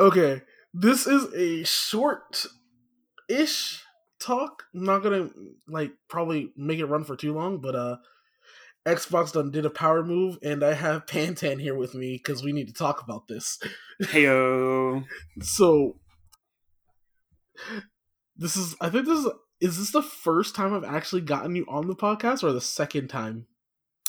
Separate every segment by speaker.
Speaker 1: Okay, this is a short ish talk. I'm not gonna like probably make it run for too long, but uh Xbox done did a power move, and I have Pantan here with me because we need to talk about this.
Speaker 2: Heyo.
Speaker 1: So this is I think this is is this the first time I've actually gotten you on the podcast or the second time?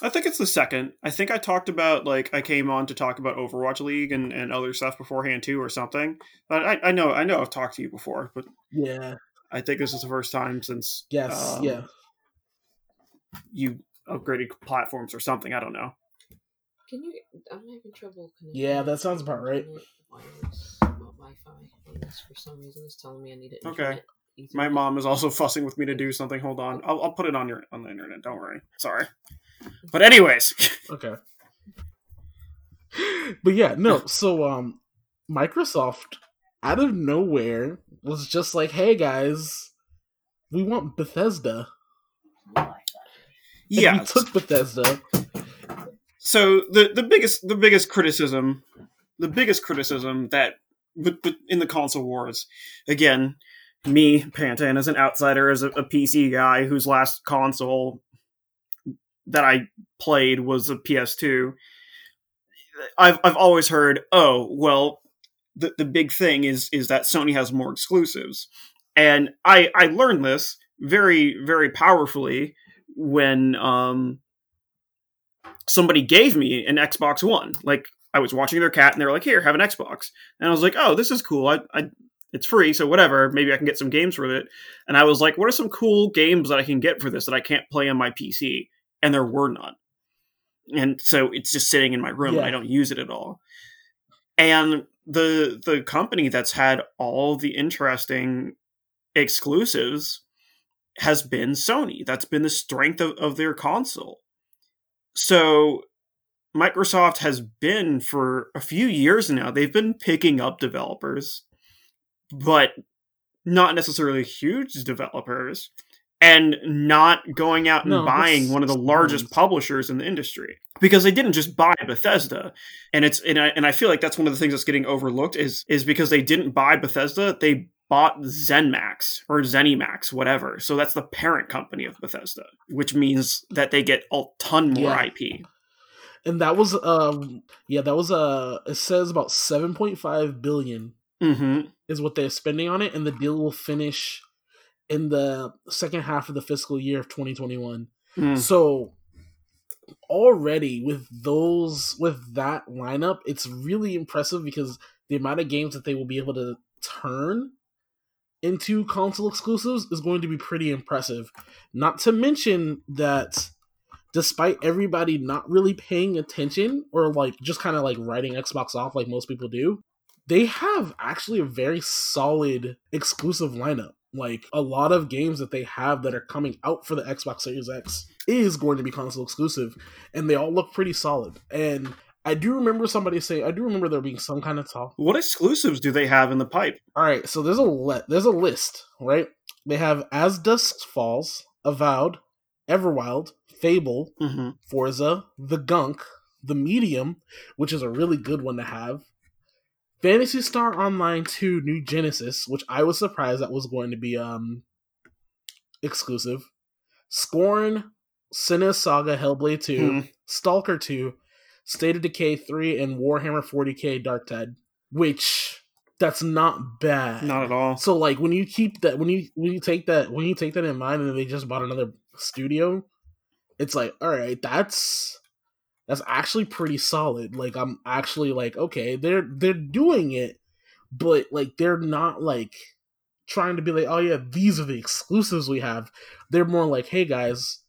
Speaker 2: I think it's the second. I think I talked about like I came on to talk about Overwatch League and, and other stuff beforehand too or something. But I, I know I know I've talked to you before, but
Speaker 1: Yeah.
Speaker 2: I think this is the first time since
Speaker 1: Yes,
Speaker 2: um,
Speaker 1: yeah.
Speaker 2: you upgraded platforms or something. I don't know.
Speaker 3: Can you? I'm having trouble connecting.
Speaker 1: Yeah, that sounds about right.
Speaker 3: Internet Wi-Fi. And this, for some reason, is telling me I need it.
Speaker 2: Okay. My mom is also fussing with me to do something. Hold on, I'll, I'll put it on your on the internet. Don't worry. Sorry. But anyways,
Speaker 1: Okay. But yeah, no, so um Microsoft out of nowhere was just like, "Hey guys, we want Bethesda." And
Speaker 2: yeah.
Speaker 1: we took Bethesda.
Speaker 2: so the the biggest the biggest criticism the biggest criticism that with, with, in the console wars again me pantan as an outsider as a, a pc guy whose last console that i played was a ps2 i've i've always heard oh well the, the big thing is is that sony has more exclusives and i i learned this very very powerfully when um somebody gave me an Xbox One. Like I was watching their cat, and they were like, "Here, have an Xbox," and I was like, "Oh, this is cool. I, I it's free, so whatever. Maybe I can get some games with it." And I was like, "What are some cool games that I can get for this that I can't play on my PC?" And there were none. And so it's just sitting in my room, and I don't use it at all. And the the company that's had all the interesting exclusives has been Sony. That's been the strength of, of their console. So Microsoft has been for a few years now, they've been picking up developers, but not necessarily huge developers, and not going out and
Speaker 1: No,
Speaker 2: buying one of the largest publishers in the industry. Because they didn't just buy Bethesda. And it's and I and I feel like that's one of the things that's getting overlooked is is because they didn't buy Bethesda, they bought ZenMax or ZeniMax, whatever. So that's the parent company of Bethesda, which means that they get a ton more
Speaker 1: Yeah.
Speaker 2: IP.
Speaker 1: And that was um yeah, that was uh it says about 7.5 billion
Speaker 2: Mm-hmm.
Speaker 1: Is what they're spending on it and the deal will finish in the second half of the fiscal year of 2021.
Speaker 2: Mm.
Speaker 1: So already with those with that lineup, it's really impressive because the amount of games that they will be able to turn into console exclusives is going to be pretty impressive. Not to mention that despite everybody not really paying attention or like just kind of like writing Xbox off like most people do, they have actually a very solid exclusive lineup. Like a lot of games that they have that are coming out for the Xbox Series X is going to be console exclusive, and they all look pretty solid. And I do remember somebody saying, I do remember there being some kind of talk.
Speaker 2: What exclusives do they have in the pipe?
Speaker 1: All right, so there's a le- there's a list, right? They have As Dusk Falls, Avowed, Everwild, Fable,
Speaker 2: Mm-hmm.
Speaker 1: Forza, The Gunk, The Medium, which is a really good one to have. Phantasy Star Online 2 New Genesis, which I was surprised that was going to be um exclusive. Scorn, Senua's Saga Hellblade 2,
Speaker 2: Hmm.
Speaker 1: Stalker 2, State of Decay 3, and Warhammer 40k Dark Tide. Which that's not bad.
Speaker 2: Not at all.
Speaker 1: So like when you keep that when you when you take that when you take that in mind and they just bought another studio, it's like, all right, that's that's actually pretty solid. Like I'm actually like, okay, they're they're doing it, but like they're not like trying to be like, oh yeah, these are the exclusives we have. They're more like, hey guys,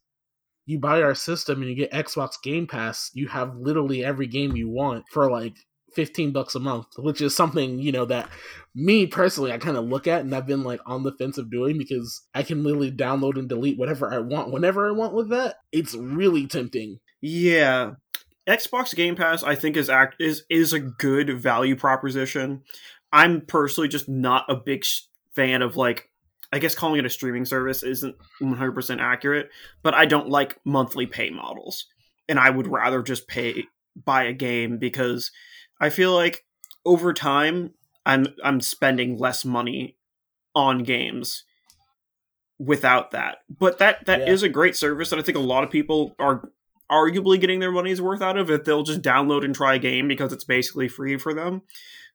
Speaker 1: you buy our system and you get Xbox Game Pass, you have literally every game you want for like 15 bucks a month, which is something, you know, that me personally I kind of look at and I've been like on the fence of doing because I can literally download and delete whatever I want whenever I want with that. It's really tempting.
Speaker 2: Yeah. Xbox Game Pass I think is act is is a good value proposition. I'm personally just not a big sh- fan of like I guess calling it a streaming service isn't 100% accurate, but I don't like monthly pay models. And I would rather just pay buy a game because I feel like over time I'm I'm spending less money on games without that. But that that is
Speaker 1: Yeah.
Speaker 2: a great service that I think a lot of people are arguably getting their money's worth out of it. they'll just download and try a game because it's basically free for them.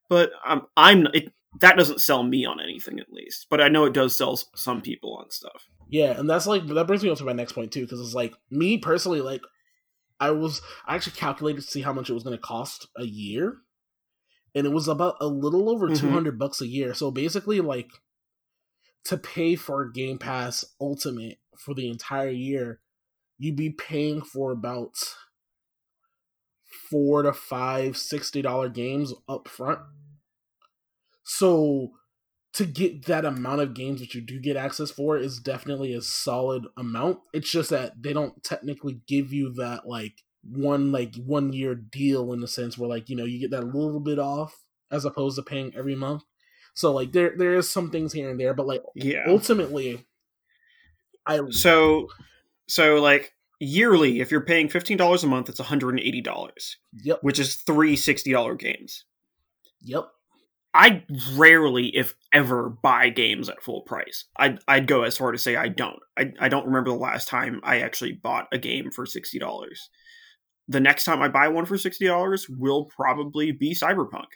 Speaker 2: But um, I'm it, that doesn't sell me on anything at least. But I know it does sell some people on stuff.
Speaker 1: Yeah, and that's like that brings me on to my next point too, because it's like me personally, like I was I actually calculated to see how much it was going to cost a year, and it was about a little over
Speaker 2: Mhm.
Speaker 1: two hundred bucks a year. So basically, like to pay for Game Pass Ultimate for the entire year, you'd be paying for about four to five sixty dollar games up front. So to get that amount of games that you do get access for is definitely a solid amount. It's just that they don't technically give you that like one like one year deal in the sense where like you know you get that little bit off as opposed to paying every month. So like there there is some things here and there, but like
Speaker 2: Yeah.
Speaker 1: ultimately, I
Speaker 2: So so like yearly, if you're paying fifteen dollars a month, it's one hundred and eighty dollars,
Speaker 1: yep
Speaker 2: which is three sixty dollar games.
Speaker 1: yep
Speaker 2: I rarely, if ever, buy games at full price. I'd, I'd go as far to say I don't. I, I don't remember the last time I actually bought a game for sixty dollars. The next time I buy one for sixty dollars will probably be Cyberpunk,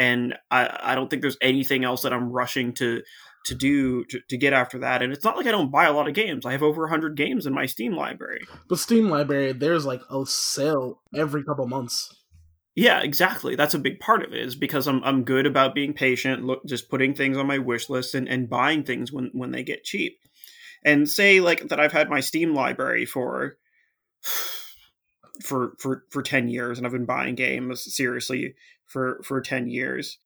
Speaker 2: and I, I don't think there's anything else that I'm rushing to to do to, to get after that. And it's not like I don't buy a lot of games. I have over hundred games in my Steam library.
Speaker 1: the Steam library there's like a sale every couple months.
Speaker 2: Yeah, exactly. That's a big part of it is because I'm I'm good about being patient, look just putting things on my wish list and, and buying things when when they get cheap. And say like that I've had my Steam library for for for for 10 years and I've been buying games seriously for for 10 years.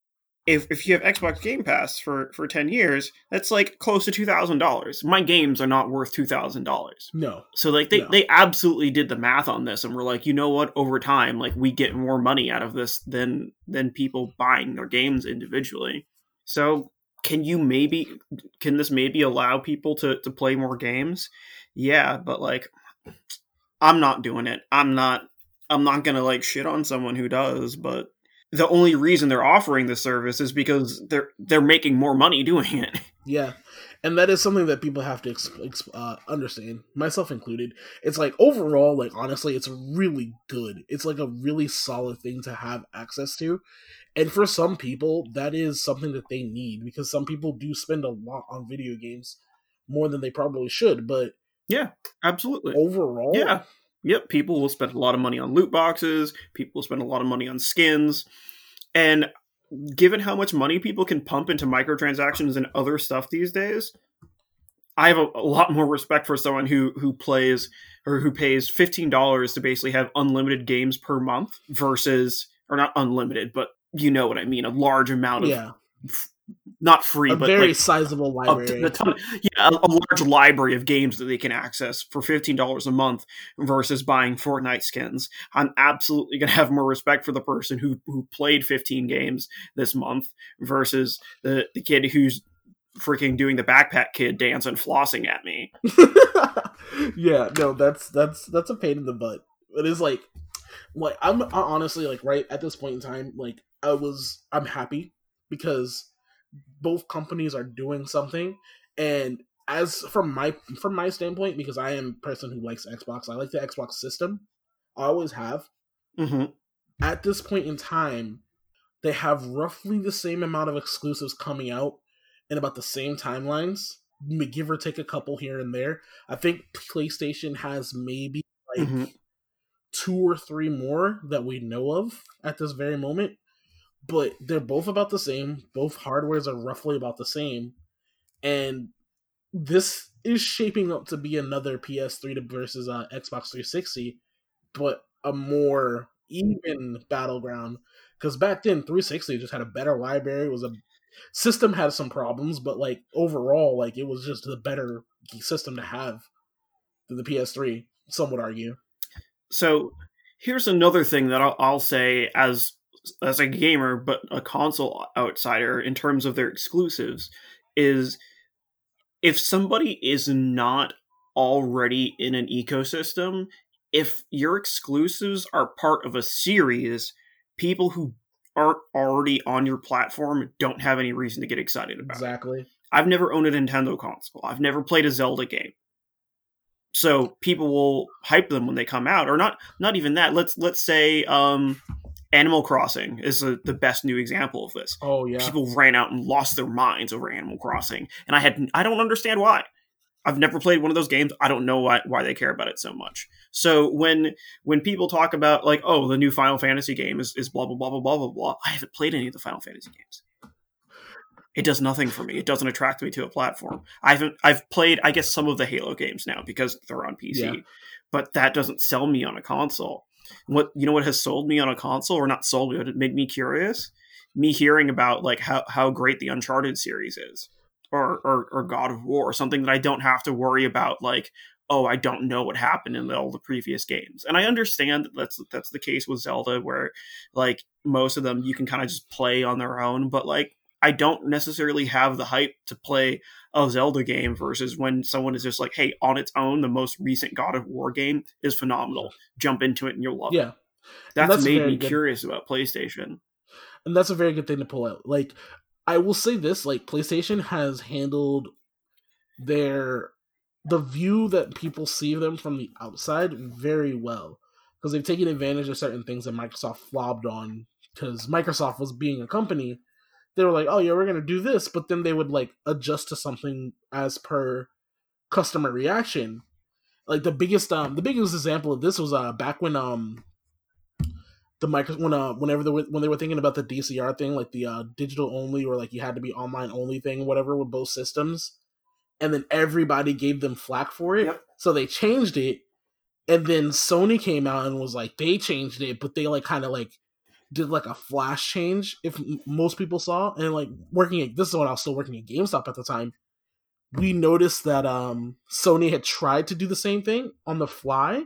Speaker 2: If if you have Xbox Game Pass for for 10 years, that's like close to $2000. My games are not worth $2000.
Speaker 1: No,
Speaker 2: So like they,
Speaker 1: No.
Speaker 2: they absolutely did the math on this and were like, you know what, over time, like we get more money out of this than than people buying their games individually. So can you maybe can this maybe allow people to, to play more games? Yeah, but like I'm not doing it. I'm not I'm not gonna like shit on someone who does, but the only reason they're offering the service is because they're they're making more money doing it.
Speaker 1: Yeah, and that is something that people have to ex- ex- uh, understand, myself included. It's like overall, like honestly, it's really good. It's like a really solid thing to have access to, and for some people, that is something that they need because some people do spend a lot on video games, more than they probably should. But yeah,
Speaker 2: Absolutely.
Speaker 1: overall,
Speaker 2: Yeah. Yep. People will spend a lot of money on loot boxes. People will spend a lot of money on skins. And given how much money people can pump into microtransactions and other stuff these days, I have a, a lot more respect for someone who who plays or who pays fifteen dollars to basically have unlimited games per month versus or not unlimited, but you know what I mean, a large amount of
Speaker 1: yeah,
Speaker 2: not free,
Speaker 1: a
Speaker 2: but
Speaker 1: very
Speaker 2: like
Speaker 1: sizable library.
Speaker 2: a ton, yeah, a, a large library of games that they can access for fifteen dollars a month versus buying Fortnite skins. I'm absolutely gonna have more respect for the person who who played fifteen games this month versus the the kid who's freaking doing the backpack kid dance and flossing at me.
Speaker 1: yeah, no, that's that's that's a pain in the butt. It is like, like I'm honestly like right at this point in time, like I was I'm happy because both companies are doing something, and as from my from my standpoint, because I am a person who likes Xbox, I like the Xbox system. I always have.
Speaker 2: hmm
Speaker 1: At this point in time, they have roughly the same amount of exclusives coming out in about the same timelines, give or take a couple here and there. I think PlayStation has maybe like
Speaker 2: hmm
Speaker 1: two or three more that we know of at this very moment, but they're both about the same. Both hardwares are roughly about the same, and this is shaping up to be another PS3 versus uh, Xbox 360, but a more even battleground. Because back then, 360 just had a better library. Was a system had some problems, but like overall, like it was just the better system to have than the PS3. Some would argue.
Speaker 2: So here's another thing that I'll, I'll say as as a gamer, but a console outsider in terms of their exclusives is if somebody is not already in an ecosystem, if your exclusives are part of a series, people who aren't already on your platform don't have any reason to get excited about it.
Speaker 1: Exactly.
Speaker 2: I've never owned a Nintendo console. I've never played a Zelda game. So people will hype them when they come out, or not. Not even that. Let's let's say um, Animal Crossing is a, the best new example of this.
Speaker 1: Oh yeah.
Speaker 2: People ran out and lost their minds over Animal Crossing, and I had I don't understand why. I've never played one of those games. I don't know why why they care about it so much. So when when people talk about like, oh, the new Final Fantasy game is, is blah blah blah blah blah blah blah, I haven't played any of the Final Fantasy games it does nothing for me. It doesn't attract me to a platform. I've I've played I guess some of the Halo games now because they're on PC,
Speaker 1: Yeah.
Speaker 2: but that doesn't sell me on a console. What you know what has sold me on a console or not sold me, but it made me curious? Me hearing about like how how great the Uncharted series is. Or, or or God of War, something that I don't have to worry about like oh, I don't know what happened in all the previous games. And I understand that that's that's the case with Zelda, where like most of them you can kind of just play on their own, but like I don't necessarily have the hype to play a Zelda game versus when someone is just like, hey, on its own, the most recent God of War game is phenomenal. Jump into it and you'll love it.
Speaker 1: Yeah.
Speaker 2: That's,
Speaker 1: that's
Speaker 2: made me
Speaker 1: good.
Speaker 2: curious about PlayStation.
Speaker 1: and that's a very good thing to pull out. Like, I will say this: like, PlayStation has handled their the view that people see of them from the outside very well because they've taken advantage of certain things that Microsoft flopped on. Because Microsoft was being a company, they were like, "Oh yeah, we're gonna do this," but then they would like adjust to something as per customer reaction. Like the biggest, um, the biggest example of this was uh back when um the micro when uh whenever they were when they were thinking about the DCR thing, like the uh digital only or like you had to be online only thing, whatever with both systems, and then everybody gave them flack for it,
Speaker 2: Yep.
Speaker 1: so they changed it, and then Sony came out and was like they changed it, but they like kind of like did like a flash change if most people saw and like working at this is when I was still working at GameStop at the time. We noticed that um Sony had tried to do the same thing on the fly,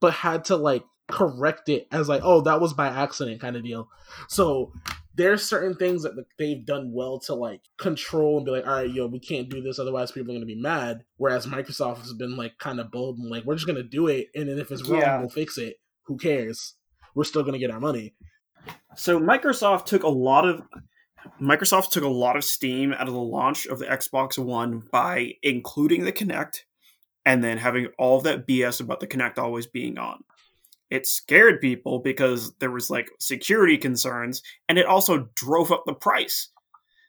Speaker 1: but had to like correct it as like, oh, that was by accident kind of deal. So there's certain things that they've done well to like control and be like, all right, yo, we can't do this, otherwise people are gonna be mad. Whereas Microsoft has been like kind of bold and like, we're just gonna do it, and then if it's wrong,
Speaker 2: Yeah.
Speaker 1: we'll fix it. Who cares? We're still gonna get our money.
Speaker 2: So Microsoft took a lot of Microsoft took a lot of steam out of the launch of the Xbox One by including the Kinect and then having all that BS about the Kinect always being on. It scared people because there was like security concerns and it also drove up the price.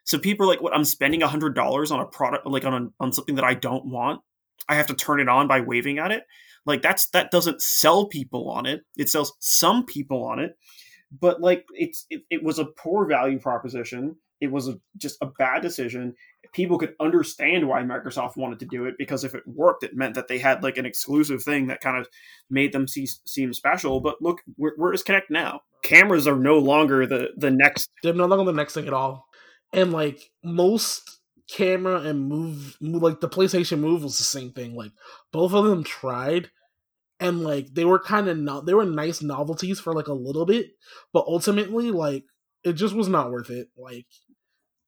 Speaker 2: So people are like, what I'm spending hundred dollars on a product like on a, on something that I don't want. I have to turn it on by waving at it. Like that's that doesn't sell people on it. It sells some people on it but like it's it, it was a poor value proposition it was a, just a bad decision people could understand why microsoft wanted to do it because if it worked it meant that they had like an exclusive thing that kind of made them see, seem special but look where, where is Kinect now cameras are no longer the the next
Speaker 1: They're no longer the next thing at all. And like most camera and move, move like the PlayStation Move was the same thing. Like both of them tried, and like they were kind of not. They were nice novelties for like a little bit, but ultimately, like it just was not worth it. Like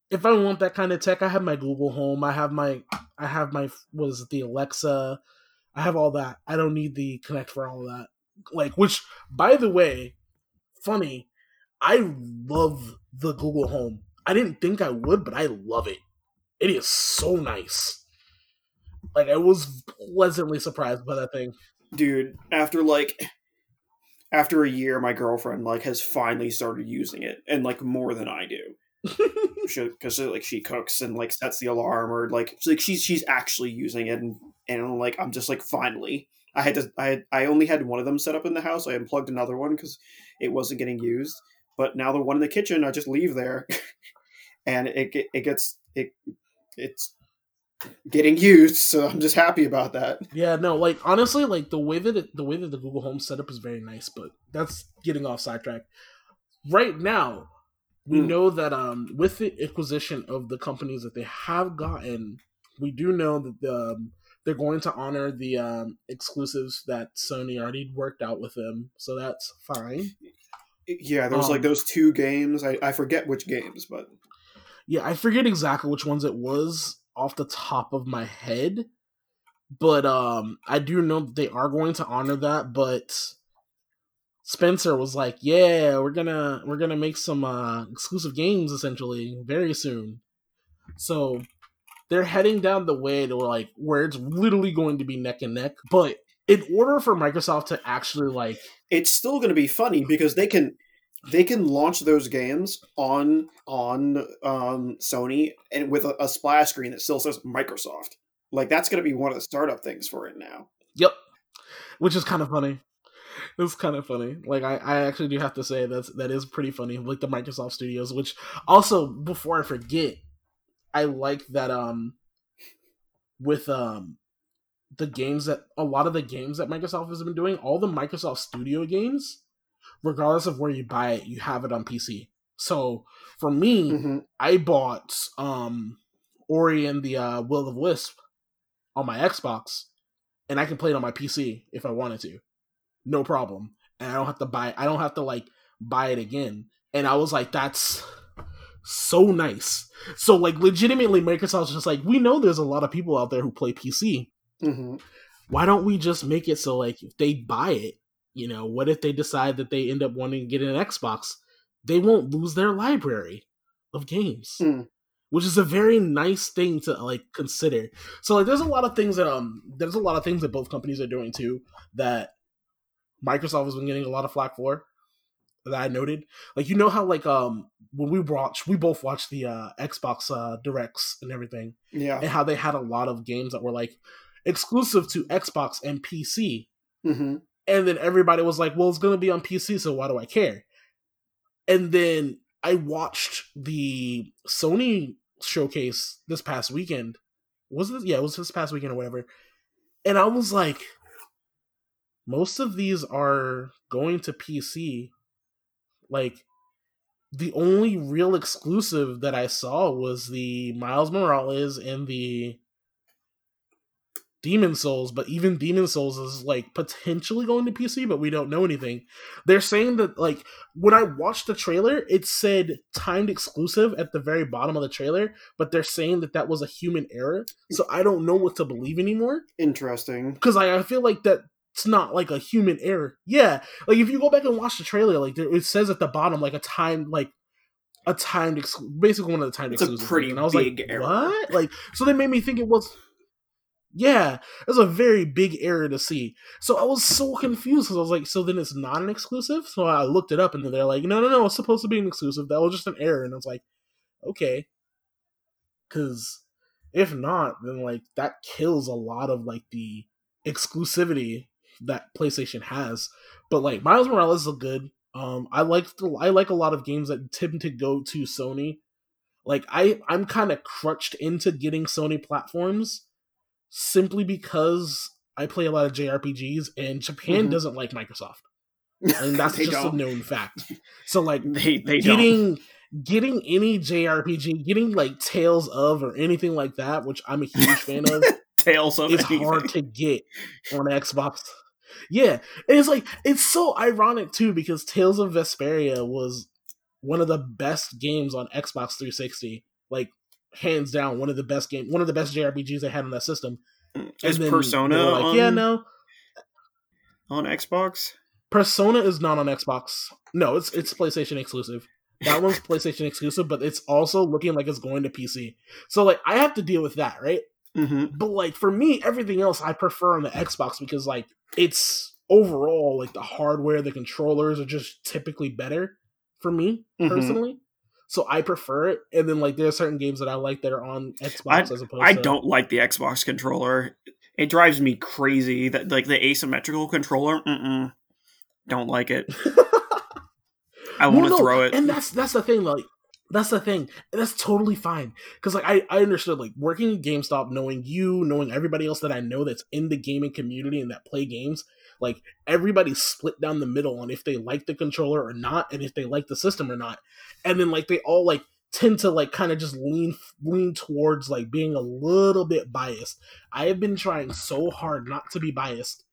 Speaker 1: if I want that kind of tech, I have my Google Home. I have my, I have my what is it, the Alexa. I have all that. I don't need the Kinect for all of that. Like, which by the way, funny. I love the Google Home. I didn't think I would, but I love it. It is so nice. Like I was pleasantly surprised by that thing.
Speaker 2: Dude after like after a year my girlfriend like has finally started using it and like more than i do. Because uh, like she cooks and like sets the alarm or like she's like she's she's actually using it and and like i'm just like finally i had to i had i only had one of them set up in the house. I unplugged another one because it wasn't getting used. But now the one in the kitchen i just leave there. And it it gets it it's getting used so i'm just happy about that
Speaker 1: yeah, no, like honestly, like the way that it, the way that the Google Home setup is very nice, but that's getting off sidetrack. Right now, we
Speaker 2: Hmm.
Speaker 1: know that um with the acquisition of the companies that they have gotten, we do know that the, um, they're going to honor the um, exclusives that Sony already worked out with them, so that's fine.
Speaker 2: Yeah, there was
Speaker 1: Um,
Speaker 2: like those two games. I, I forget which games, but
Speaker 1: Yeah, I forget exactly which ones it was off the top of my head, but um, I do know that they are going to honor that. But Spencer was like, "Yeah, we're gonna we're gonna make some uh, exclusive games essentially very soon." So they're heading down the way to like where it's literally going to be neck and neck. But in order for Microsoft to actually like,
Speaker 2: it's still going to be funny because they can they can launch those games on on um, Sony and with a, a splash screen that still says Microsoft. Like that's going to be one of the startup things for it now.
Speaker 1: yep, which is kind of funny. It's kind of funny. Like I, I actually do have to say that's that is pretty funny. Like the Microsoft Studios, which also before I forget, I like that um with um the games that a lot of the games that Microsoft has been doing, all the Microsoft Studio games, regardless of where you buy it, you have it on PC. So for me,
Speaker 2: Mhm.
Speaker 1: I bought um Ori and the uh, Will of Wisp on my Xbox, and I can play it on my PC if I wanted to, no problem. And I don't have to buy. I don't have to like buy it again. And I was like, that's so nice. So like, legitimately, Microsoft's just like, we know there's a lot of people out there who play PC.
Speaker 2: Mhm.
Speaker 1: Why don't we just make it so like if they buy it, you know, what if they decide that they end up wanting to get an Xbox? They won't lose their library of games
Speaker 2: Hmm.
Speaker 1: which is a very nice thing to like consider. So like there's a lot of things that um there's a lot of things that both companies are doing too that Microsoft has been getting a lot of flack for that I noted. Like you know how like um when we watched we both watched the uh Xbox uh directs and everything
Speaker 2: Yeah.
Speaker 1: and how they had a lot of games that were like exclusive to Xbox and PC
Speaker 2: hmm
Speaker 1: and then everybody was like, "Well, it's going to be on PC, so why do I care?" And then I watched the Sony showcase this past weekend. Was it? Yeah, it was this past weekend or whatever. And I was like, most of these are going to PC. Like, the only real exclusive that I saw was the Miles Morales and the Demon's Souls, but even Demon's Souls is like potentially going to PC, but we don't know anything. They're saying that like when I watched the trailer, it said timed exclusive at the very bottom of the trailer, but they're saying that that was a human error. So I don't know what to believe anymore
Speaker 2: Interesting.
Speaker 1: because I, I feel like that it's not like a human error. Yeah, like if you go back and watch the trailer, like there, it says at the bottom like a time like a timed ex- basically one of the timed
Speaker 2: It's a
Speaker 1: exclusives.
Speaker 2: pretty
Speaker 1: and I was
Speaker 2: big
Speaker 1: like,
Speaker 2: error.
Speaker 1: what? Like so they made me think it was. Yeah, was a very big error to see. So I was so confused because I was like, so then it's not an exclusive? So I looked it up and they're like, no, no, no, it's supposed to be an exclusive. That was just an error. And I was like, okay. Because if not, then like that kills a lot of like the exclusivity that PlayStation has. But like Miles Morales is good. Um, I like I like a lot of games that tend to go to Sony. Like I I'm kind of crutched into getting Sony platforms simply because I play a lot of JRPGs and Japan
Speaker 2: Mhm.
Speaker 1: doesn't like Microsoft. And that's just
Speaker 2: don't.
Speaker 1: a known fact. So like
Speaker 2: They they don't.
Speaker 1: getting getting any JRPG, getting like Tales of or anything like that, which I'm a huge fan of,
Speaker 2: Tales of
Speaker 1: is hard to get on Xbox. Yeah, and it's like it's so ironic too because Tales of Vesperia was one of the best games on Xbox 360, like hands down one of the best game, one of the best JRPGs they had on that system.
Speaker 2: Is Persona
Speaker 1: like,
Speaker 2: on,
Speaker 1: yeah, no,
Speaker 2: on Xbox?
Speaker 1: Persona is not on Xbox. No, it's it's PlayStation exclusive. That one's PlayStation exclusive, but it's also looking like it's going to PC. So like I have to deal with that, right?
Speaker 2: hmm
Speaker 1: But like for me, everything else I prefer on the Xbox because like it's overall like the hardware, the controllers are just typically better for me
Speaker 2: Mhm.
Speaker 1: personally. So I prefer it. And then like there are certain games that I like that are on Xbox as opposed
Speaker 2: I
Speaker 1: to
Speaker 2: don't like the Xbox controller. It drives me crazy that like the asymmetrical controller. Mm-mm, don't like it. I want to
Speaker 1: Well, no,
Speaker 2: throw it.
Speaker 1: And that's that's the thing, like that's the thing. That's totally fine. Cause like I, I understood like working at GameStop, knowing you, knowing everybody else that I know that's in the gaming community and that play games, like everybody's split down the middle on if they like the controller or not, and if they like the system or not. And then like they all like tend to like kind of just lean lean towards like being a little bit biased. I have been trying so hard not to be biased.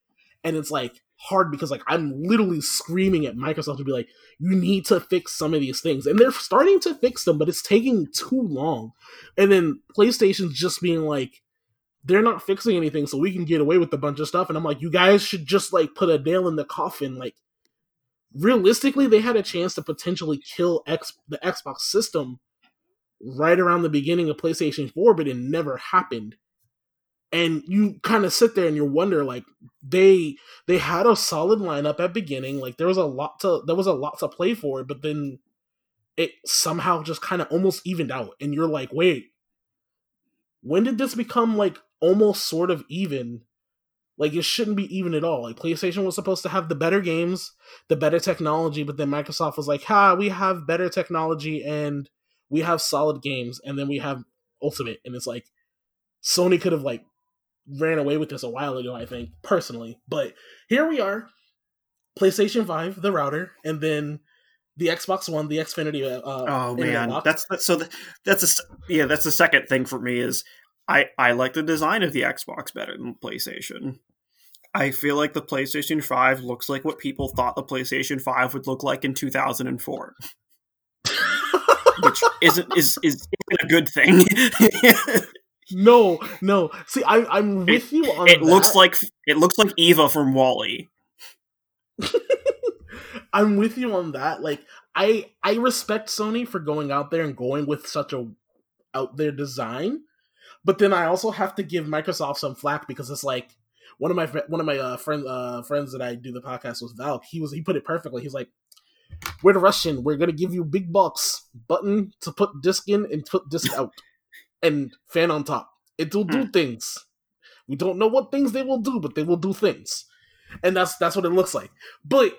Speaker 1: And it's like hard because like I'm literally screaming at Microsoft to be like, you need to fix some of these things. And they're starting to fix them, but it's taking too long. And then PlayStation's just being like, they're not fixing anything, so we can get away with a bunch of stuff. And I'm like, you guys should just like put a nail in the coffin. Like, realistically, they had a chance to potentially kill X the Xbox system right around the beginning of PlayStation 4, but it never happened. And you kind of sit there and you wonder, like they they had a solid lineup at beginning, like there was a lot to there was a lot to play for, but then it somehow just kind of almost evened out, and you're like, wait, when did this become like almost sort of even? Like it shouldn't be even at all. Like PlayStation was supposed to have the better games, the better technology, but then Microsoft was like, "Ha, we have better technology and we have solid games, and then we have Ultimate." And it's like Sony could have like ran away with this a while ago, I think personally. But here we are, PlayStation Five, the router, and then the Xbox One, the Xfinity. Uh,
Speaker 2: oh man, that's, that's so. The, that's a yeah. That's the second thing for me is I I like the design of the Xbox better than PlayStation. I feel like the PlayStation 5 looks like what people thought the PlayStation 5 would look like in 2004. Which isn't is is a good thing.
Speaker 1: no, no. See, I I'm with
Speaker 2: it,
Speaker 1: you on
Speaker 2: It
Speaker 1: that.
Speaker 2: looks like it looks like Eva from WALL-E.
Speaker 1: I'm with you on that. Like I I respect Sony for going out there and going with such a out there design but then I also have to give Microsoft some flack because it's like one of my one of my uh, friends uh, friends that I do the podcast with Val. He was he put it perfectly. He's like, "We're the Russian. We're gonna give you big bucks button to put disc in and put disc out, and fan on top. It will do hmm. things. We don't know what things they will do, but they will do things, and that's that's what it looks like. But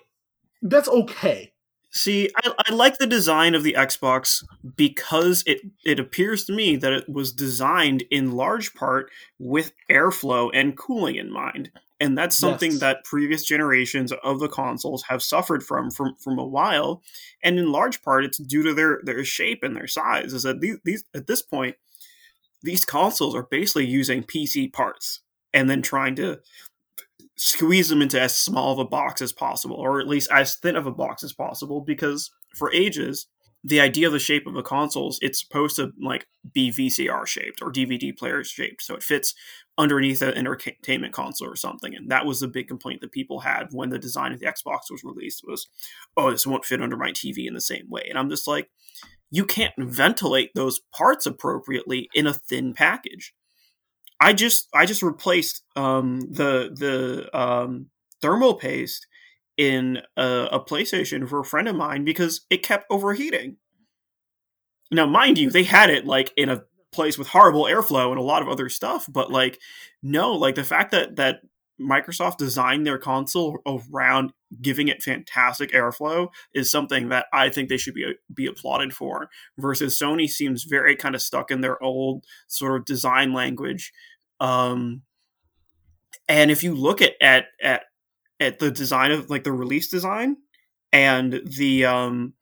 Speaker 1: that's okay.
Speaker 2: See, I, I, like the design of the Xbox because it it appears to me that it was designed in large part with airflow and cooling in mind. And that's something yes. that previous generations of the consoles have suffered from from from a while. And in large part it's due to their their shape and their size. Is that these, these at this point, these consoles are basically using PC parts and then trying to squeeze them into as small of a box as possible, or at least as thin of a box as possible, because for ages, the idea of the shape of the consoles, it's supposed to like be VCR shaped or DVD player shaped, so it fits underneath an entertainment console or something. And that was the big complaint that people had when the design of the Xbox was released was, oh, this won't fit under my TV in the same way. And I'm just like, you can't ventilate those parts appropriately in a thin package. I just I just replaced um, the the um, thermal paste in a, a, PlayStation for a friend of mine because it kept overheating. Now, mind you, they had it like in a place with horrible airflow and a lot of other stuff, but like no, like the fact that that Microsoft designed their console around giving it fantastic airflow is something that I think they should be be applauded for. Versus Sony seems very kind of stuck in their old sort of design language. Um, and if you look at at at at the design of like the release design and the um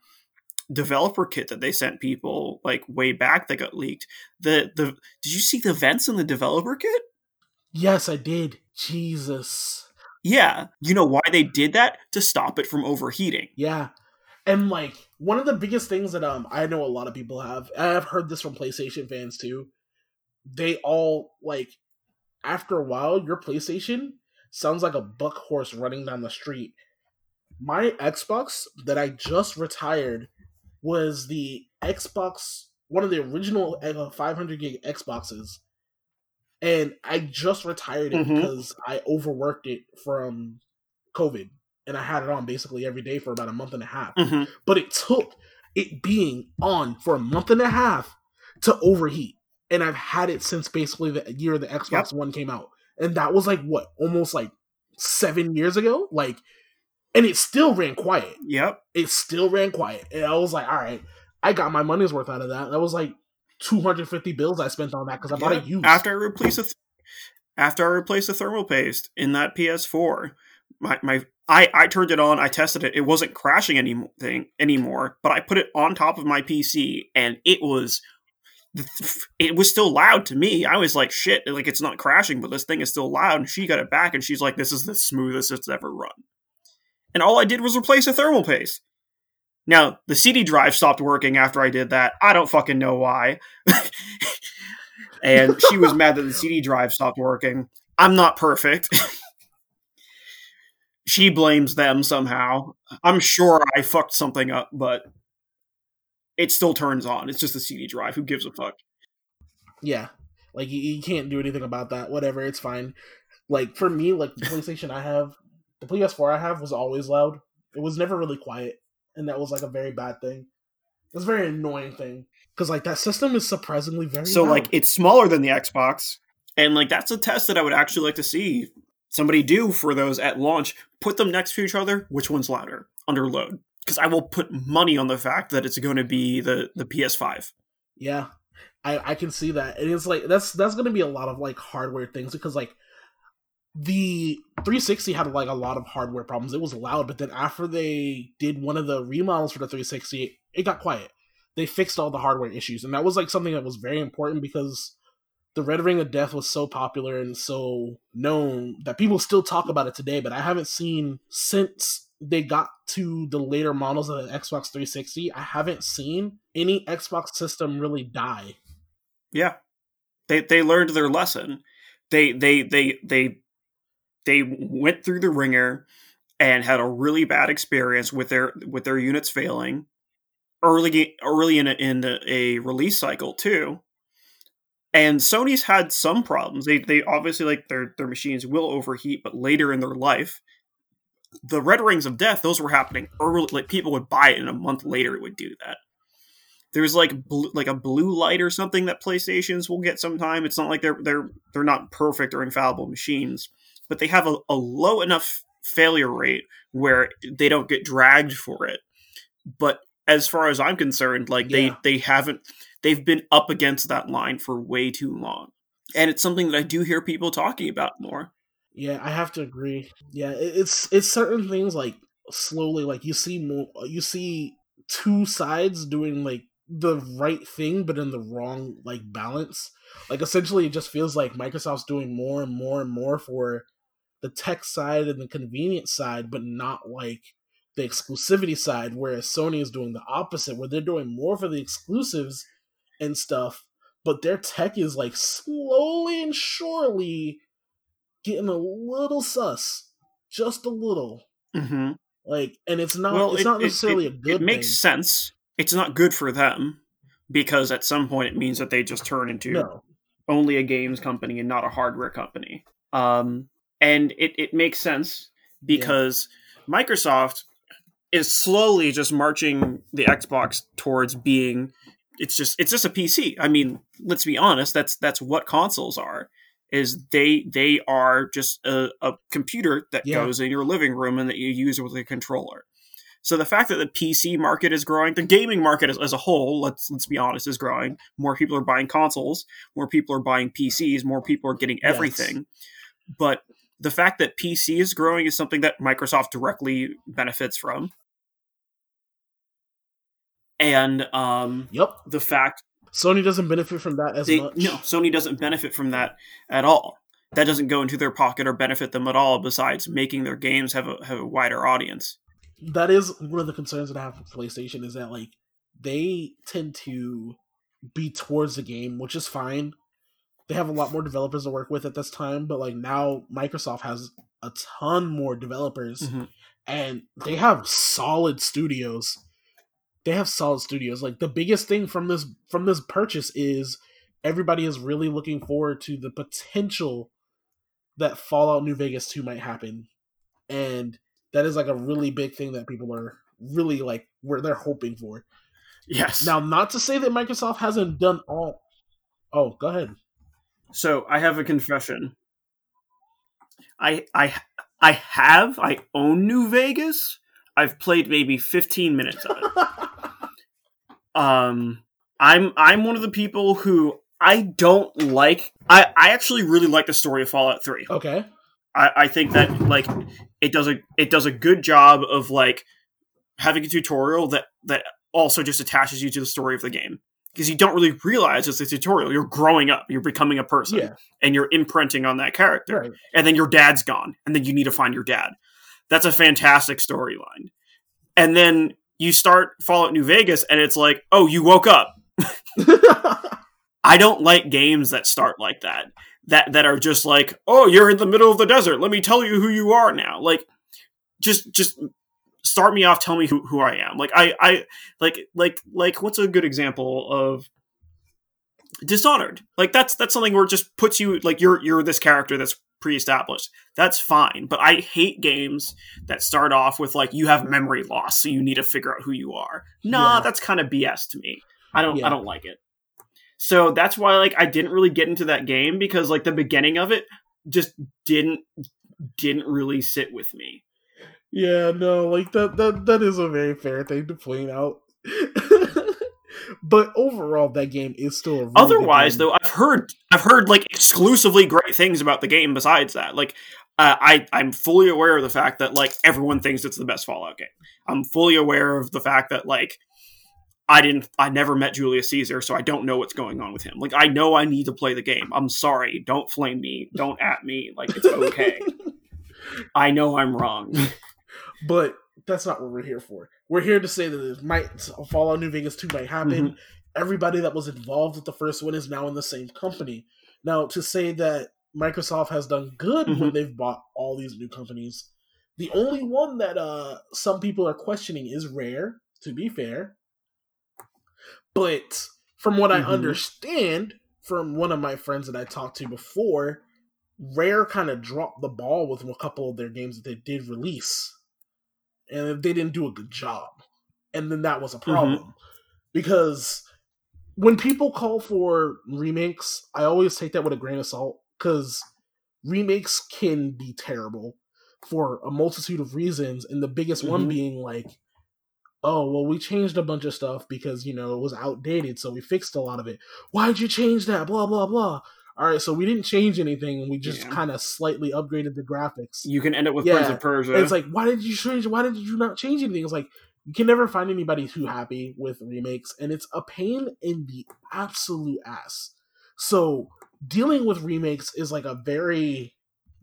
Speaker 2: developer kit that they sent people like way back that got leaked the the did you see the vents in the developer kit
Speaker 1: yes i did Jesus.
Speaker 2: Yeah. You know why they did that? To stop it from overheating.
Speaker 1: Yeah. And like one of the biggest things that um I know a lot of people have I've heard this from PlayStation fans too. They all like after a while your PlayStation sounds like a buck horse running down the street. My Xbox that I just retired was the Xbox one of the original uh, 500 gig Xboxes and I just retired it mm-hmm. because I overworked it from COVID, and I had it on basically every day for about a month and a half. Mm-hmm. But it took it being on for a month and a half to overheat, and I've had it since basically the year the Xbox yep. One came out, and that was like what almost like seven years ago, like. And it still ran quiet.
Speaker 2: Yep.
Speaker 1: It still ran quiet. And I was like, all right, I got my money's worth out of that. That was like 250 bills I spent on that because I bought yeah, it used.
Speaker 2: After I replaced the th- after I replaced the thermal paste in that PS4, my, my I, I turned it on, I tested it. It wasn't crashing anything anymore, but I put it on top of my PC and it was it was still loud to me. I was like, shit, like it's not crashing, but this thing is still loud. And she got it back and she's like, this is the smoothest it's ever run. And all I did was replace a thermal paste. Now, the CD drive stopped working after I did that. I don't fucking know why. and she was mad that the CD drive stopped working. I'm not perfect. she blames them somehow. I'm sure I fucked something up, but it still turns on. It's just the CD drive. Who gives a fuck?
Speaker 1: Yeah, like you, you can't do anything about that. Whatever, it's fine. Like for me, like the PlayStation I have, the PS4 I have was always loud. It was never really quiet, and that was like a very bad thing. It's a very annoying thing because like that system is surprisingly very.
Speaker 2: So like it's smaller than the Xbox, and like that's a test that I would actually like to see somebody do for those at launch. Put them next to each other. Which one's louder under load? Because I will put money on the fact that it's going to be the the PS5.
Speaker 1: Yeah, I I can see that, and it's like that's that's gonna be a lot of like hardware things because like the 360 had like a lot of hardware problems. It was loud, but then after they did one of the remodels for the 360, it got quiet. They fixed all the hardware issues, and that was like something that was very important because the Red Ring of Death was so popular and so known that people still talk about it today. But I haven't seen since they got to the later models of the Xbox 360. I haven't seen any Xbox system really die.
Speaker 2: Yeah, they they learned their lesson. They they they they they went through the ringer and had a really bad experience with their with their units failing early early in a, in a release cycle too. And Sony's had some problems. They they obviously like their their machines will overheat, but later in their life, the Red Rings of Death those were happening early. Like people would buy it, and a month later it would do that. There's like blue, like a blue light or something that PlayStations will get sometime. It's not like they're they're they're not perfect or infallible machines, but they have a, a low enough failure rate where they don't get dragged for it. But as far as I'm concerned, like
Speaker 1: Yeah.
Speaker 2: they they haven't they've been up against that line for way too long. And it's something that I do hear people talking about more.
Speaker 1: Yeah, I have to agree. Yeah, it's it's certain things like slowly, like you see more, you see two sides doing like the right thing, but in the wrong like balance. Like essentially, it just feels like Microsoft's doing more and more and more for the tech side and the convenience side, but not like the exclusivity side. Whereas Sony is doing the opposite, where they're doing more for the exclusives and stuff, but their tech is like slowly and surely getting a little sus, just a little.
Speaker 2: Mm-hmm.
Speaker 1: Like, and it's not
Speaker 2: well,
Speaker 1: it's
Speaker 2: it,
Speaker 1: not
Speaker 2: it-
Speaker 1: necessarily
Speaker 2: it,
Speaker 1: a good
Speaker 2: It makes
Speaker 1: thing.
Speaker 2: sense. It's not good for them because at some point it means that they just turn into
Speaker 1: No,
Speaker 2: only a games company and not a hardware company. Um, and it, it makes sense because Microsoft is slowly just marching the Xbox towards being it's just it's just a PC. I mean, let's be honest, that's that's what consoles are. Is they they are just a, a computer that
Speaker 1: Yeah.
Speaker 2: goes in your living room and that you use with a controller. So the fact that the PC market is growing, the gaming market as, as a whole, let's let's be honest, is growing. More people are buying consoles, more people are buying PCs, more people are getting
Speaker 1: Yes.
Speaker 2: everything. But the fact that PC is growing is something that Microsoft directly benefits from. And um,
Speaker 1: yep.
Speaker 2: the fact
Speaker 1: Sony doesn't benefit from that as
Speaker 2: they,
Speaker 1: much.
Speaker 2: no, Sony doesn't benefit from that at all. That doesn't go into their pocket or benefit them at all. Besides making their games have a have a wider audience.
Speaker 1: that is one of the concerns that I have with PlayStation is that like they tend to be towards the game, which is fine. They have a lot more developers to work with at this time, but like now Microsoft has a ton more developers
Speaker 2: Mhm.
Speaker 1: and they have solid studios. They have solid studios. Like the biggest thing from this from this purchase is everybody is really looking forward to the potential that Fallout New Vegas 2 might happen. And that is like a really big thing that people are really like where they're hoping for.
Speaker 2: Yes.
Speaker 1: Now, not to say that Microsoft hasn't done all. Oh, go ahead.
Speaker 2: So I have a confession. I I I have I own New Vegas. I've played maybe 15 minutes of it. Um I'm I'm one of the people who I don't like I, I actually really like the story of Fallout 3.
Speaker 1: okay.
Speaker 2: I, I think that like it does a it does a good job of like having a tutorial that that also just attaches you to the story of the game because you don't really realize it's a tutorial. You're growing up, you're becoming a person,
Speaker 1: Yeah.
Speaker 2: and you're imprinting on that character.
Speaker 1: Right.
Speaker 2: And then your dad's gone, and then you need to find your dad. That's a fantastic storyline. And then you start Fallout New Vegas, and it's like, oh, you woke up. I don't like games that start like that. That that are just like, oh, you're in the middle of the desert. Let me tell you who you are now. Like just just start me off tell me who, who i am. Like i i like like like what's a good example of dishonored? Like that's that's something where it just puts you like you're you're this character that's pre-established. That's fine but i hate games that start off with like you have memory loss so you need to figure out who you are. Nah
Speaker 1: Yeah.
Speaker 2: that's kind of bs to me. I don't
Speaker 1: Yeah.
Speaker 2: i don't like it. So that's why like i didn't really get into that game because like the beginning of it just didn't didn't really sit with me
Speaker 1: Yeah, no, like that that that is a very fair thing to point out. but overall, that game is still a really good
Speaker 2: otherwise though i've heard i've heard like exclusively great things about the game besides that. Like uh, i i'm fully aware of the fact that like everyone thinks it's the best fallout game. I'm fully aware of the fact that like i didn't i never met julius caesar so i don't know what's going on with him. Like i know i need to play the game. I'm sorry. Don't flame me. Don't at me. Like it's okay. I know i'm wrong
Speaker 1: but that's not what we're here for. We're here to say that it might Fallout New Vegas 2 might happen.
Speaker 2: Mhm.
Speaker 1: Everybody that was involved with the first one is now in the same company. Now, to say that Microsoft has done good when
Speaker 2: Mhm.
Speaker 1: they've bought all these new companies, the only one that uh some people are questioning is Rare, to be fair. But from what I
Speaker 2: Mhm.
Speaker 1: understand from one of my friends that I talked to before, Rare kind of dropped the ball with a couple of their games that they did release. And they didn't do a good job. And then that was a problem. Because when people call for remakes, I always take that with a grain of salt because remakes can be terrible for a multitude of reasons. And the biggest one
Speaker 2: Mhm.
Speaker 1: being like, oh, well, we changed a bunch of stuff because, you know, it was outdated. So we fixed a lot of it. Why'd you change that? Blah, blah, blah. All right, so we didn't change anything, and we just
Speaker 2: Yeah.
Speaker 1: kind of slightly upgraded the graphics.
Speaker 2: you can end up with
Speaker 1: Yeah.
Speaker 2: prince of persia
Speaker 1: it's like, why did you change? Why did you not change anything? It's like you can never find anybody too happy with remakes, and it's a pain in the absolute ass. So dealing with remakes is like a very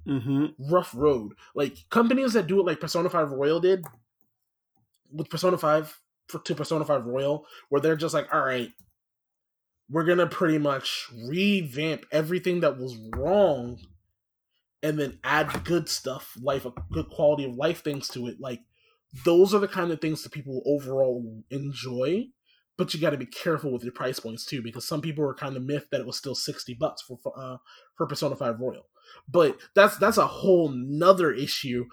Speaker 2: hmm
Speaker 1: rough road. Like companies that do it, like Persona Five Royal did with Persona Five for, to Persona Five Royal, where they're just like, all right, we're gonna pretty much revamp everything that was wrong, and then add good stuff, life, good quality of life things to it. Like those are the kind of things that people overall enjoy. But you got to be careful with your price points too, because some people were kind of miffed that it was still sixty bucks for uh, for Persona Five Royal. But that's that's a whole nother issue.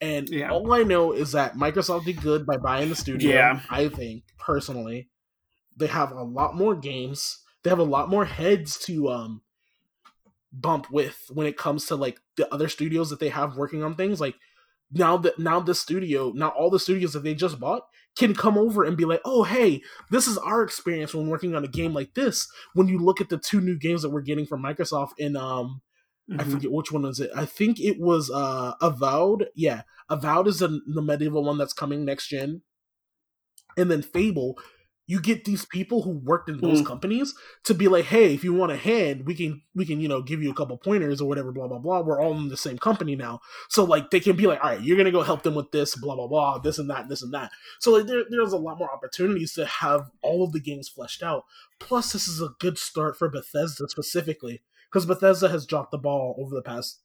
Speaker 1: And
Speaker 2: Yeah.
Speaker 1: all I know is that Microsoft did good by buying the studio.
Speaker 2: Yeah.
Speaker 1: I think personally, they have a lot more games. They have a lot more heads to um bump with when it comes to like the other studios that they have working on things. Like now that now this studio, now all the studios that they just bought can come over and be like, oh hey, this is our experience when working on a game like this. When you look at the two new games that we're getting from Microsoft in um I
Speaker 2: Mhm.
Speaker 1: forget which one was it. I think it was uh Avowed. Yeah, Avowed is the, the medieval one that's coming next gen. And then Fable, you get these people who worked in those
Speaker 2: Mm.
Speaker 1: companies to be like, hey, if you want a hand, we can we can you know give you a couple pointers or whatever. Blah blah blah. We're all in the same company now, so like they can be like, all right, you're gonna go help them with this. Blah blah blah. This and that. This and that. So like there, there's a lot more opportunities to have all of the games fleshed out. Plus, this is a good start for Bethesda specifically because Bethesda has dropped the ball over the past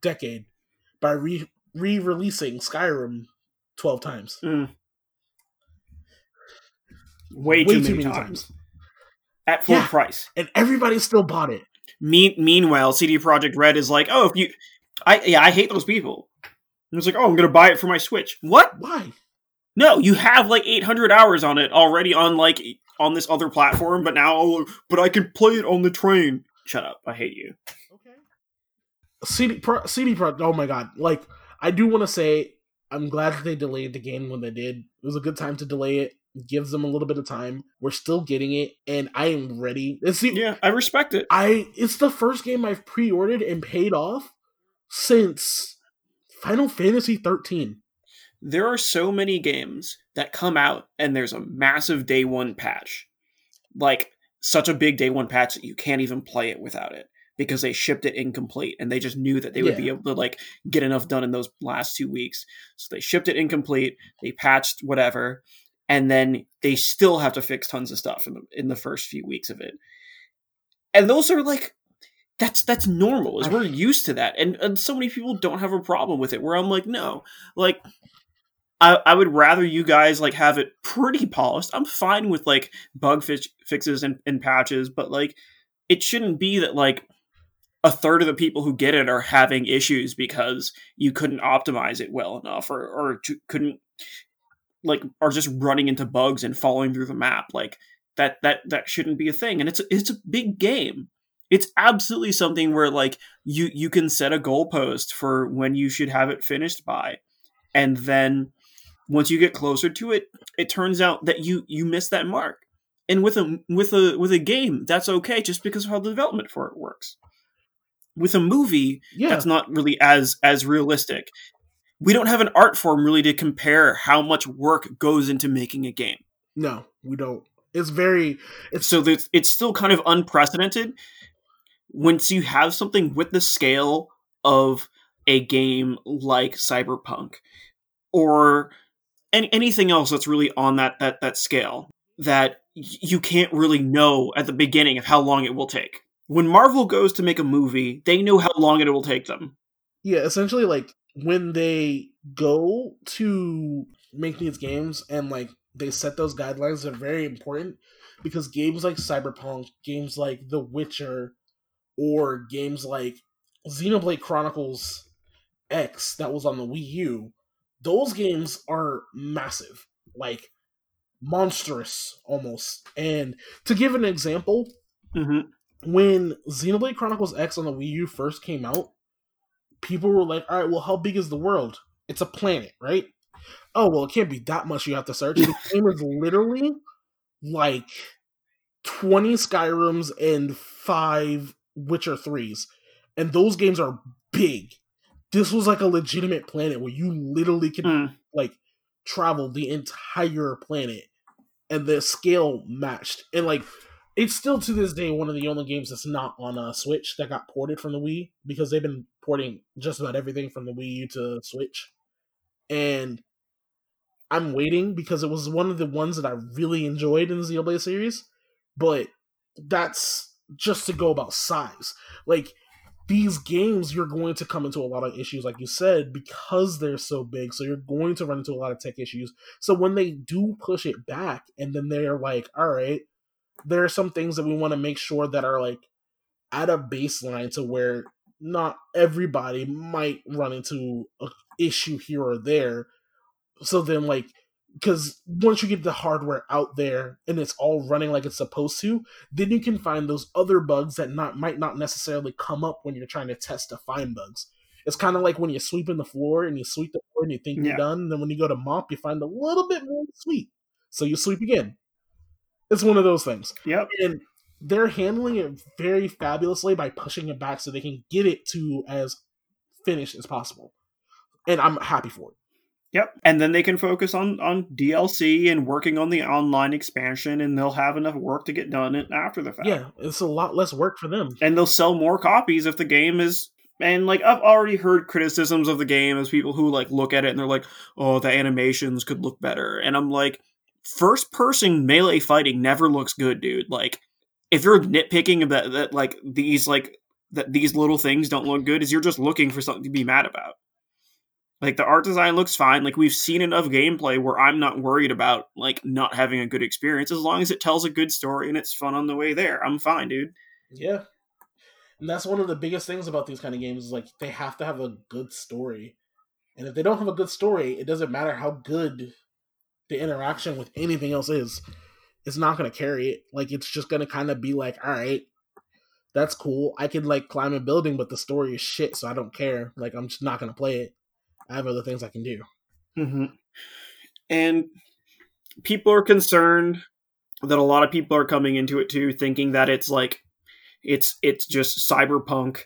Speaker 1: decade by re re releasing Skyrim twelve times.
Speaker 2: Mm. Way, too, many, times. at full
Speaker 1: Yeah.
Speaker 2: price.
Speaker 1: And everybody still bought it.
Speaker 2: Me- meanwhile, CD Projekt Red is like, oh, if you, I yeah, I hate those people. And it's like, oh, I'm gonna buy it for my Switch. What?
Speaker 1: Why?
Speaker 2: No, you have like 800 hours on it already on like on this other platform, but now, oh, but I can play it on the train. Shut up! I hate you.
Speaker 1: Okay. CD Pro, CD Pro. Oh my god! Like I do want to say, I'm glad that they delayed the game when they did. It was a good time to delay it. Gives them a little bit of time. We're still getting it, and I am ready. It's the,
Speaker 2: Yeah, I respect it.
Speaker 1: I. It's the first game I've pre-ordered and paid off since Final Fantasy 13.
Speaker 2: There are so many games that come out and there's a massive day one patch, like such a big day one patch that you can't even play it without it because they shipped it incomplete and they just knew that they would be able to like get enough done in those last two weeks. So they shipped it incomplete, they patched whatever, and then they still have to fix tons of stuff in the in the first few weeks of it. And those are like that's that's normal is we're used to that and, and so many people don't have a problem with it where i'm like no like I, I would rather you guys like have it pretty polished i'm fine with like bug fi- fixes and, and patches but like it shouldn't be that like a third of the people who get it are having issues because you couldn't optimize it well enough or or couldn't like are just running into bugs and falling through the map like that that that shouldn't be a thing and it's a, it's a big game. It's absolutely something where like you you can set a goalpost for when you should have it finished by and then once you get closer to it it turns out that you you miss that mark. And with a with a with a game that's okay just because of how the development for it works. With a movie yeah. that's not really as as realistic we don't have an art form really to compare how much work goes into making a game
Speaker 1: no we don't it's very
Speaker 2: it's so it's still kind of unprecedented once you have something with the scale of a game like Cyberpunk or any, anything else that's really on that that that scale that you can't really know at the beginning of how long it will take. When Marvel goes to make a movie, they know how long it will take them.
Speaker 1: Yeah, essentially like when they go to make these games and like they set those guidelines they're very important because games like Cyberpunk, games like The Witcher, or games like Xenoblade Chronicles X that was on the Wii U, those games are massive, like monstrous almost. And to give an example,
Speaker 2: mm-hmm.
Speaker 1: when Xenoblade Chronicles X on the Wii U first came out, people were like, "All right, well, how big is the world? It's a planet, right? Oh, well, it can't be that much. You have to search. the game is literally like twenty Skyrims and five Witcher 3s. And those games are big. This was like a legitimate planet where you literally can mm. like travel the entire planet and the scale matched. And like it's still to this day one of the only games that's not on a Switch that got ported from the Wii because they've been porting just about everything from the Wii U to Switch. And I'm waiting because it was one of the ones that I really enjoyed in the Xenoblade series, but that's just to go about size. Like these games, you're going to come into a lot of issues, like you said, because they're so big. So you're going to run into a lot of tech issues. So when they do push it back, and then they're like, all right, there are some things that we want to make sure that are like at a baseline to where not everybody might run into a issue here or there. So then, like, because once you get the hardware out there and it's all running like it's supposed to, then you can find those other bugs that not might not necessarily come up when you're trying to test to find bugs. It's kind of like when you're sweeping the floor and you sweep the floor and you think yeah. you're done, and then when you go to mop, you find a little bit more sweep, so you sweep again. It's one of those things.
Speaker 2: Yep.
Speaker 1: And they're handling it very fabulously by pushing it back so they can get it to as finished as possible. And I'm happy for it.
Speaker 2: Yep. And then they can focus on on DLC and working on the online expansion and they'll have enough work to get done after the fact.
Speaker 1: Yeah, it's a lot less work for them.
Speaker 2: And they'll sell more copies if the game is and like I've already heard criticisms of the game as people who like look at it and they're like, "Oh, the animations could look better." And I'm like, first person melee fighting never looks good, dude. Like if you're nitpicking that that like these like that these little things don't look good is you're just looking for something to be mad about. Like the art design looks fine. Like we've seen enough gameplay where I'm not worried about like not having a good experience as long as it tells a good story and it's fun on the way there. I'm fine, dude.
Speaker 1: Yeah. And that's one of the biggest things about these kind of games is like they have to have a good story. And if they don't have a good story, it doesn't matter how good the interaction with anything else is. It's not going to carry it. Like it's just going to kind of be like, all right, that's cool. I can like climb a building, but the story is shit, so I don't care. Like I'm just not going to play it. I have other things I can do.
Speaker 2: Mm-hmm. And people are concerned that a lot of people are coming into it too, thinking that it's like it's it's just cyberpunk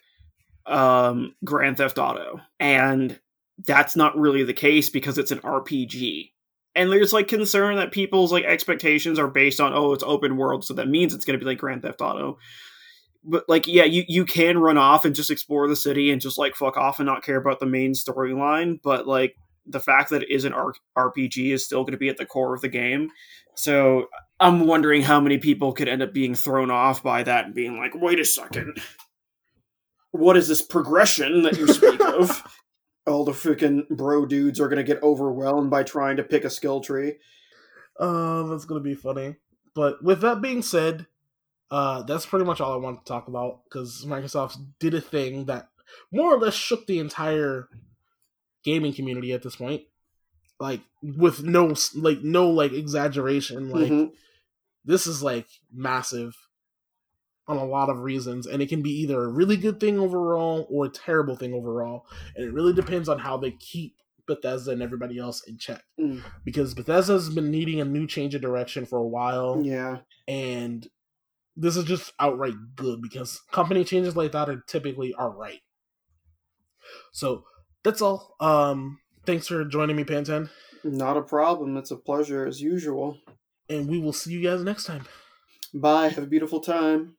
Speaker 2: um, Grand Theft Auto, and that's not really the case because it's an RPG. And there's like concern that people's like expectations are based on oh it's open world, so that means it's going to be like Grand Theft Auto. But like yeah you you can run off and just explore the city and just like fuck off and not care about the main storyline but like the fact that it is an rpg is still going to be at the core of the game. So i'm wondering how many people could end up being thrown off by that and being like wait a second. What is this progression that you speak of? All the freaking bro dudes are going to get overwhelmed by trying to pick a skill tree.
Speaker 1: Uh, that's gonna be funny. But with that being said, uh, that's pretty much all I want to talk about because Microsoft did a thing that more or less shook the entire gaming community at this point. Like with no like no like exaggeration. Like
Speaker 2: Mhm.
Speaker 1: this is like massive on a lot of reasons, and it can be either a really good thing overall or a terrible thing overall, and it really depends on how they keep Bethesda and everybody else in check.
Speaker 2: Mm.
Speaker 1: Because Bethesda's been needing a new change of direction for a while
Speaker 2: Yeah.
Speaker 1: and this is just outright good because company changes like that are typically are right. So that's all. Um, thanks for joining me, Pantan,
Speaker 2: Not a problem. It's a pleasure as usual.
Speaker 1: and we will see you guys next time.
Speaker 2: Bye. Have a beautiful time.